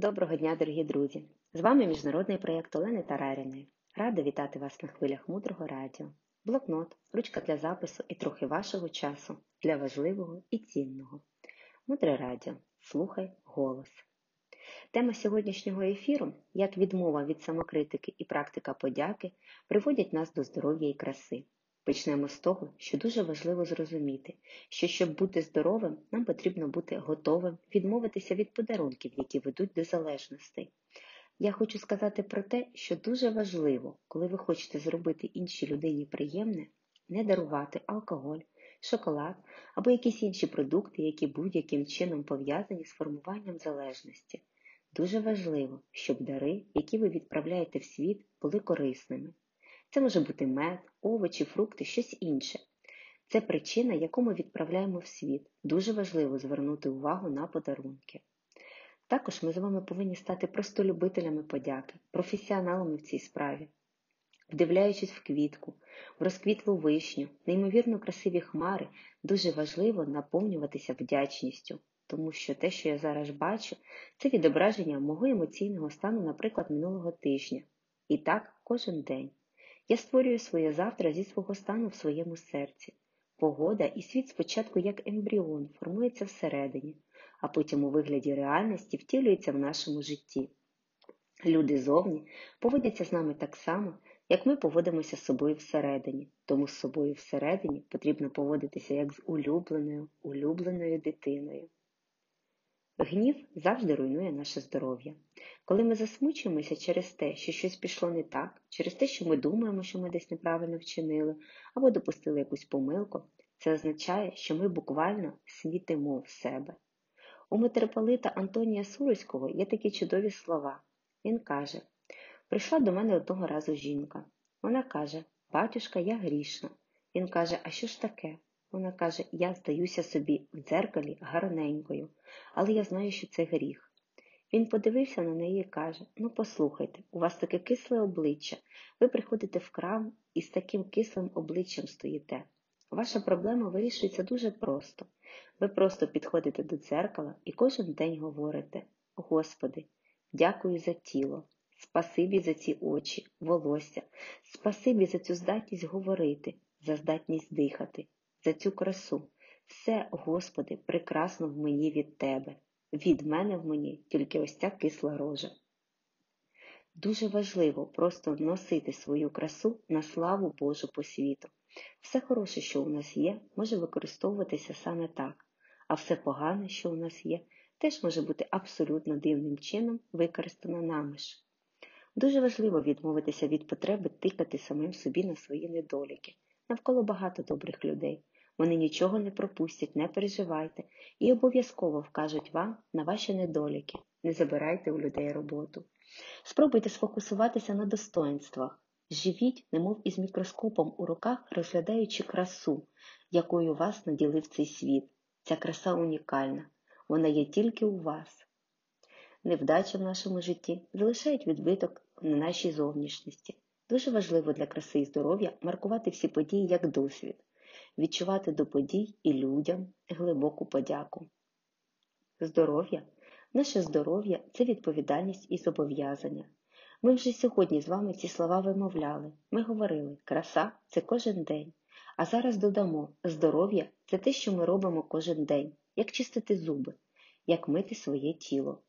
Доброго дня, дорогі друзі! З вами міжнародний проєкт Олени Тараріної. Рада вітати вас на хвилях мудрого радіо, блокнот, ручка для запису і трохи вашого часу для важливого і цінного. Мудре радіо. Слухай голос. Тема сьогоднішнього ефіру як відмова від самокритики і практика подяки приводять нас до здоров'я і краси. Почнемо з того, що дуже важливо зрозуміти, що щоб бути здоровим, нам потрібно бути готовим відмовитися від подарунків, які ведуть до залежностей. Я хочу сказати про те, що дуже важливо, коли ви хочете зробити іншій людині приємне, не дарувати алкоголь, шоколад або якісь інші продукти, які будь-яким чином пов'язані з формуванням залежності. Дуже важливо, щоб дари, які ви відправляєте в світ, були корисними. Це може бути мед, овочі, фрукти, щось інше. Це причина, яку ми відправляємо в світ. Дуже важливо звернути увагу на подарунки. Також ми з вами повинні стати просто любителями подяки, професіоналами в цій справі. Вдивляючись в квітку, в розквітлу вишню, неймовірно красиві хмари, дуже важливо наповнюватися вдячністю, тому що те, що я зараз бачу, це відображення мого емоційного стану, наприклад, минулого тижня. І так кожен день. Я створюю своє завтра зі свого стану в своєму серці. Погода і світ спочатку як ембріон формується всередині, а потім у вигляді реальності втілюється в нашому житті. Люди зовні поводяться з нами так само, як ми поводимося з собою всередині, тому з собою всередині потрібно поводитися як з улюбленою, улюбленою дитиною. Гнів завжди руйнує наше здоров'я. Коли ми засмучуємося через те, що щось пішло не так, через те, що ми думаємо, що ми десь неправильно вчинили, або допустили якусь помилку, це означає, що ми буквально світимо в себе. У митрополита Антонія Суроського є такі чудові слова. Він каже: Прийшла до мене одного разу жінка. Вона каже, Батюшка, я грішна. Він каже, а що ж таке? Вона каже, я здаюся собі в дзеркалі гарненькою, але я знаю, що це гріх. Він подивився на неї і каже: Ну, послухайте, у вас таке кисле обличчя. Ви приходите в крам і з таким кислим обличчям стоїте. Ваша проблема вирішується дуже просто. Ви просто підходите до дзеркала і кожен день говорите: Господи, дякую за тіло, спасибі за ці очі, волосся, спасибі за цю здатність говорити, за здатність дихати за цю красу. Все, Господи, прекрасно в мені від Тебе. Від мене в мені тільки ось ця кисла рожа. Дуже важливо просто носити свою красу на славу Божу по світу. Все хороше, що у нас є, може використовуватися саме так, а все погане, що у нас є, теж може бути абсолютно дивним чином використано нами ж. Дуже важливо відмовитися від потреби тикати самим собі на свої недоліки. Навколо багато добрих людей. Вони нічого не пропустять, не переживайте і обов'язково вкажуть вам на ваші недоліки. Не забирайте у людей роботу. Спробуйте сфокусуватися на достоинствах. Живіть, немов із мікроскопом у руках, розглядаючи красу, якою вас наділив цей світ. Ця краса унікальна, вона є тільки у вас. Невдача в нашому житті залишають відбиток на нашій зовнішності. Дуже важливо для краси і здоров'я маркувати всі події як досвід відчувати до подій і людям глибоку подяку. Здоров'я, наше здоров'я це відповідальність і зобов'язання. Ми вже сьогодні з вами ці слова вимовляли. Ми говорили, краса це кожен день. А зараз додамо, здоров'я це те, що ми робимо кожен день, як чистити зуби, як мити своє тіло.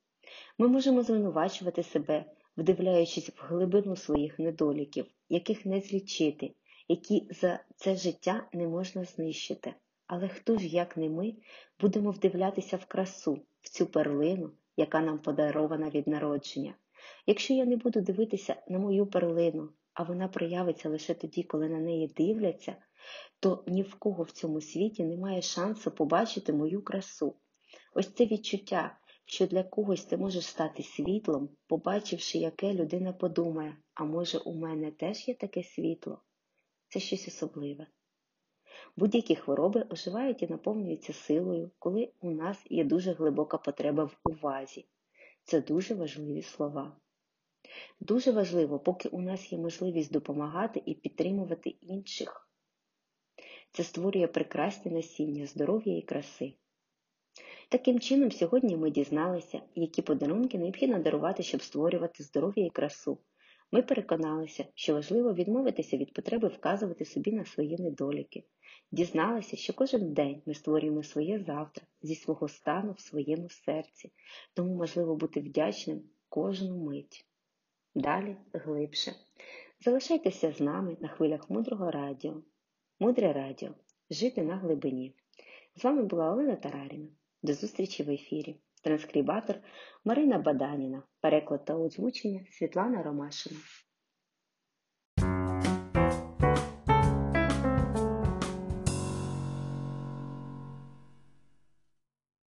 Ми можемо звинувачувати себе, вдивляючись в глибину своїх недоліків, яких не злічити, які за це життя не можна знищити. Але хто ж, як не ми, будемо вдивлятися в красу, в цю перлину, яка нам подарована від народження? Якщо я не буду дивитися на мою перлину, а вона проявиться лише тоді, коли на неї дивляться, то ні в кого в цьому світі немає шансу побачити мою красу. Ось це відчуття, що для когось ти можеш стати світлом, побачивши, яке людина подумає, а може, у мене теж є таке світло це щось особливе. Будь-які хвороби оживають і наповнюються силою, коли у нас є дуже глибока потреба в увазі. Це дуже важливі слова. Дуже важливо, поки у нас є можливість допомагати і підтримувати інших. Це створює прекрасне насіння здоров'я і краси. Таким чином, сьогодні ми дізналися, які подарунки необхідно дарувати, щоб створювати здоров'я і красу. Ми переконалися, що важливо відмовитися від потреби вказувати собі на свої недоліки. Дізналися, що кожен день ми створюємо своє завтра зі свого стану в своєму серці, тому можливо бути вдячним кожну мить. Далі глибше. Залишайтеся з нами на хвилях мудрого радіо. Мудре радіо. Жити на глибині. З вами була Олена Тараріна. До зустрічі в ефірі. Транскрибатор Марина Баданіна. Переклад та озвучення Світлана Ромашина.